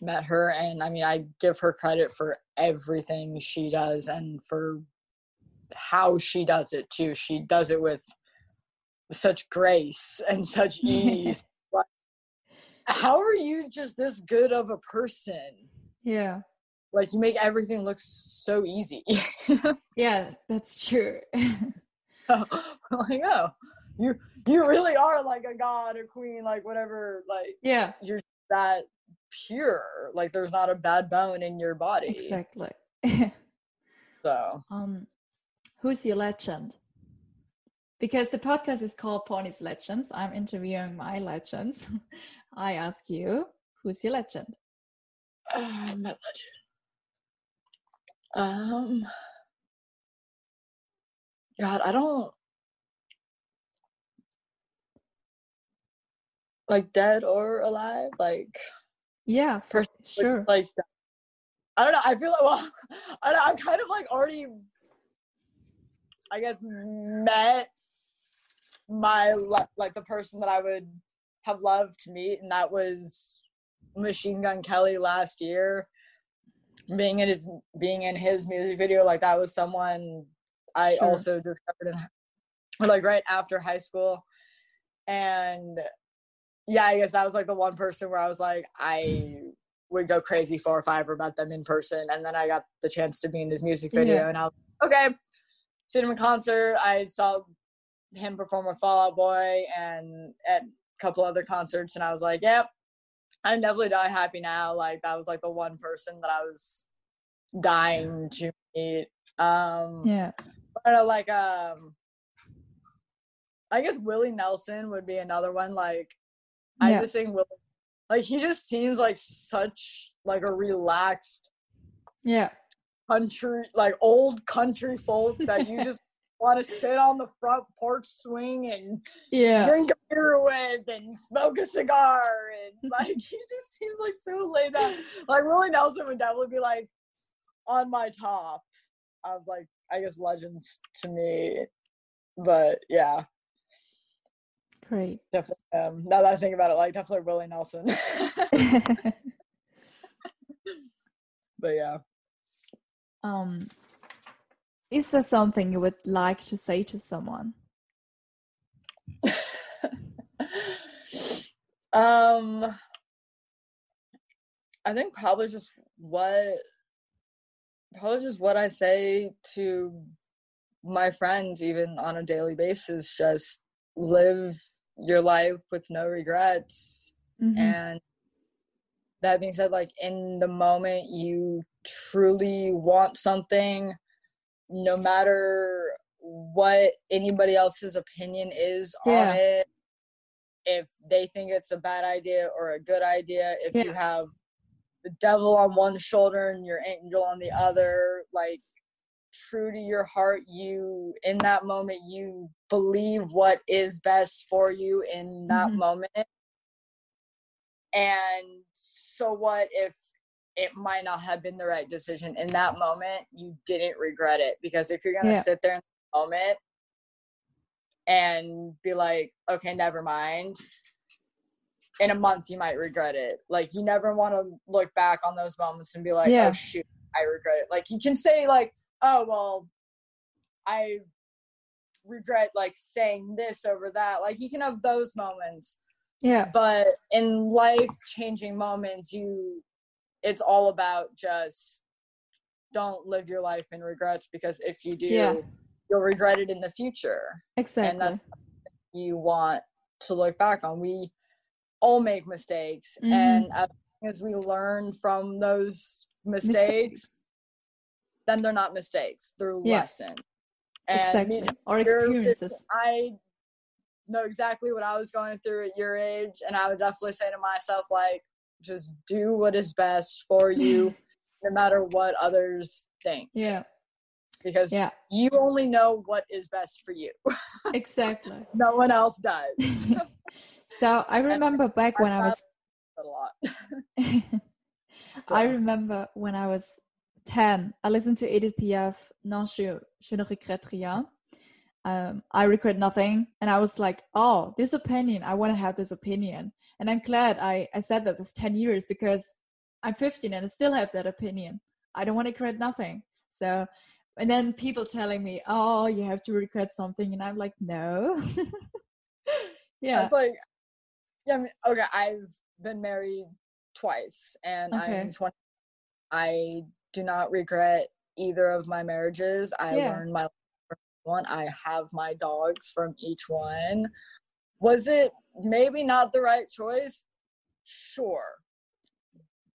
met her and i mean i give her credit for everything she does and for how she does it too. She does it with such grace and such ease. How are you just this good of a person? Yeah. like you make everything look so easy. Yeah, that's true. like oh you you really are like a god a queen like whatever like yeah, you're that pure like there's not a bad bone in your body exactly. so um, who's your legend? Because the podcast is called Bonnie's Legends. I'm interviewing my legends. I ask you, who's your legend? uh, my legend um god i don't like dead or alive like Yeah, for First, like- sure. like I don't know. I feel like well, I don't, I'm kind of like already, I guess, met my like the person that I would have loved to meet, and that was Machine Gun Kelly last year. Being in his being in his music video, like that was someone I Sure. also discovered in like right after high school, and yeah, I guess that was like the one person where I was like, I would go crazy for if I ever met them in person. And then I got the chance to be in his music video, Yeah. and I was okay. Seen him in concert. I saw him perform with Fall Out Boy and at a couple other concerts, and I was like, yep, I'm definitely die happy now. Like that was like the one person that I was dying to meet. Um, Yeah, I know, like um I guess Willie Nelson would be another one. Like I Yeah. just think Willie like he just seems like such like a relaxed yeah, country like old country folk that you just want to sit on the front porch swing and yeah, drink a beer with and smoke a cigar and like he just seems like so laid back. Like Willie Nelson would definitely be like on my top of like I guess legends to me. But yeah, great. definitely um now that I think about it, like definitely Willie Nelson. but yeah. um, is there something you would like to say to someone? Um, I think probably just what, probably just what I say to my friends, even on a daily basis. Just live your life with no regrets. Mhm. And that being said, like in the moment you truly want something, no matter what anybody else's opinion is Yeah. on it, if they think it's a bad idea or a good idea, if you have the devil on one shoulder and your angel on the other, like true to your heart, you in that moment you believe what is best for you in that Mhm. moment. And so what if it might not have been the right decision in that moment? You didn't regret it because if you're gonna Yeah. sit there in the moment and be like, okay, never mind. In a month, you might regret it. Like, you never want to look back on those moments and be like, Yeah. oh, shoot, I regret it. Like, you can say, like, oh, well, I regret, like, saying this over that. Like, you can have those moments Yeah. but in life changing moments you it's all about just don't live your life in regrets because if you do Yeah. you'll regret it in the future Exactly. that's you want to look back on we all make mistakes and Mhm. as long as we learn from those mistakes, then they're not mistakes they're Yeah. lessons and Exactly. Or experiences. I know exactly what I was going through at your age, and I would definitely say to myself, like, just do what is best for you, no matter what others think, Yeah. because Yeah. you only know what is best for you. Exactly. no one else does. so I remember back when I was a lot. I remember when I was 10, I listened to Edith Piaf, Non, je, je ne regrette rien. Um, I regret nothing. And I was like, oh, this opinion, I want to have this opinion. And I'm glad I, I said that with 10 years because I'm 15 and I still have that opinion. I don't want to regret nothing. So, and then people telling me, oh, you have to regret something. And I'm like, no. yeah. It's like, yeah, I mean, okay, I've been married twice and Okay. I'm 20. I do not regret either of my marriages. I Yeah. learned my one. I have my dogs from each one. Was it maybe not the right choice? Sure.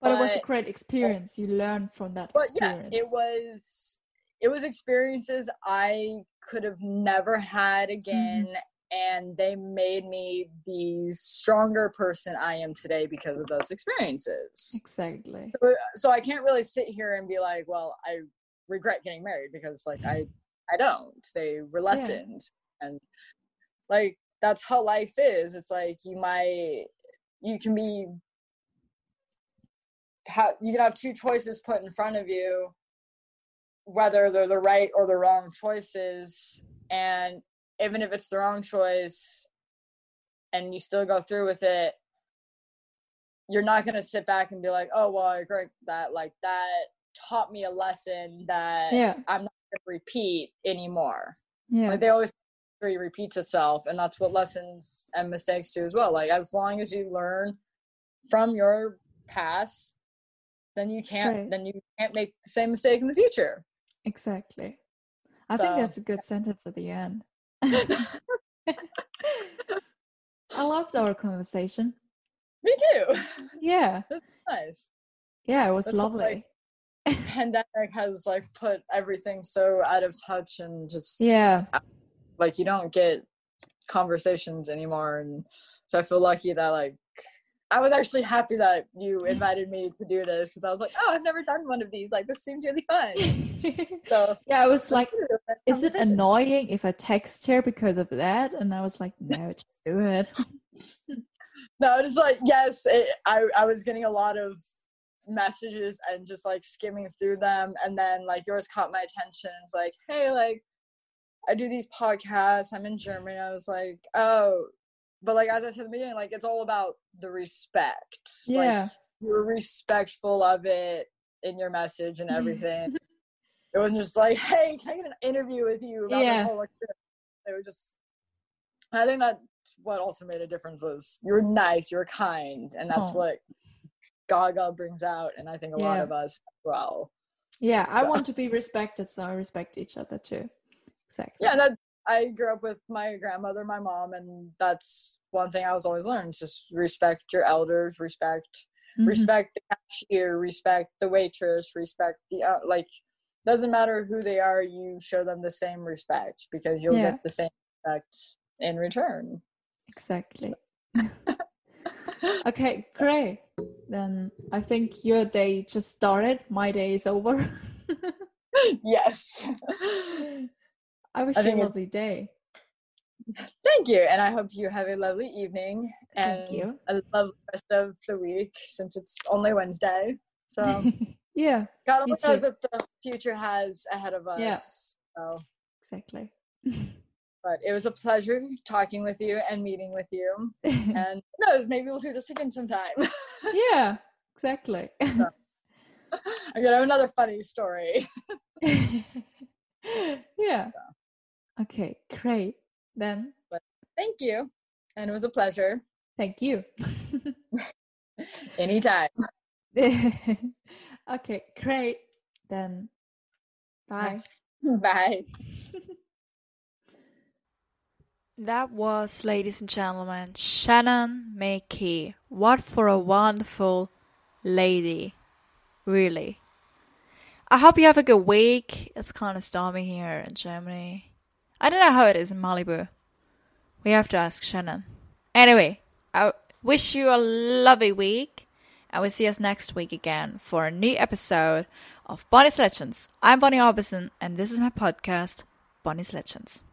But, it was a great experience. You learned from that But experience. yeah, it was it was experiences I could have never had mm-hmm. again and they made me the stronger person I am today because of those experiences. Exactly. So, so I can't really sit here and be like, well, I regret getting married because like I I don't. They were lessons and like that's how life is. It's like you might you can be you can have two choices put in front of you whether they're the right or the wrong choices and even if it's the wrong choice and you still go through with it you're not going to sit back and be like oh well i regret that like that taught me a lesson that Yeah. i'm not going to repeat anymore Yeah. like they always history repeats itself and that's what lessons and mistakes do as well like as long as you learn from your past then you can't Right. then you can't make the same mistake in the future Exactly. I think that's a good sentence at the end. I loved our conversation. me too Yeah. nice Yeah, it was That's lovely. like, pandemic has like put everything so out of touch and just yeah. like you don't get conversations anymore and so i feel lucky that like i was actually happy that you invited me to do this because i was like oh i've never done one of these. Like this seems really fun. So yeah, I was like, is it annoying if I text her because of that? And I was like, no, just do it. no it's like yes it, i i was getting a lot of messages and just like skimming through them and then like yours caught my attention. It's like hey like i do these podcasts. I'm in germany. I was like oh but like as i said in the beginning like it's all about the respect like Yeah. you're respectful of it in your message and everything it wasn't just like hey can i get an interview with you about Yeah. this whole experience it was just i think that what also made a difference was you were nice, you were kind, and that's Oh. what Gaga brings out, and I think a lot of us as well. Yeah, I want to be respected, so I respect each other too. Exactly. Yeah, that I grew up with my grandmother, my mom, and that's one thing I was always learned: just respect your elders, respect Mhm. respect the cashier, respect the waitress, respect the uh, like. Doesn't matter who they are, you show them the same respect because you'll Yeah. get the same respect in return. Exactly. okay, great. Then I think your day just started. My day is over. yes. I wish I you a lovely day. Thank you, and I hope you have a lovely evening and Thank you. a lovely rest of the week since it's only Wednesday. So yeah, God only knows what the future has ahead of us. Yeah. So, exactly. but it was a pleasure talking with you and meeting with you. And who knows, maybe we'll do this again sometime. yeah, exactly. I'm gonna have another funny story. yeah. Okay, great. Then Thank you, and it was a pleasure. thank you. Anytime. okay, great. Then bye. Bye. That was, ladies and gentlemen, Shannon Makey. What for a wonderful lady. Really. I hope you have a good week. It's kind of stormy here in Germany. I don't know how it is in Malibu. We have to ask Shannon. Anyway, I wish you a lovely week. And we'll see us next week again for a new episode of Bonnie's Legends. I'm Bonnie Orbison, and this is my podcast, Bonnie's Legends.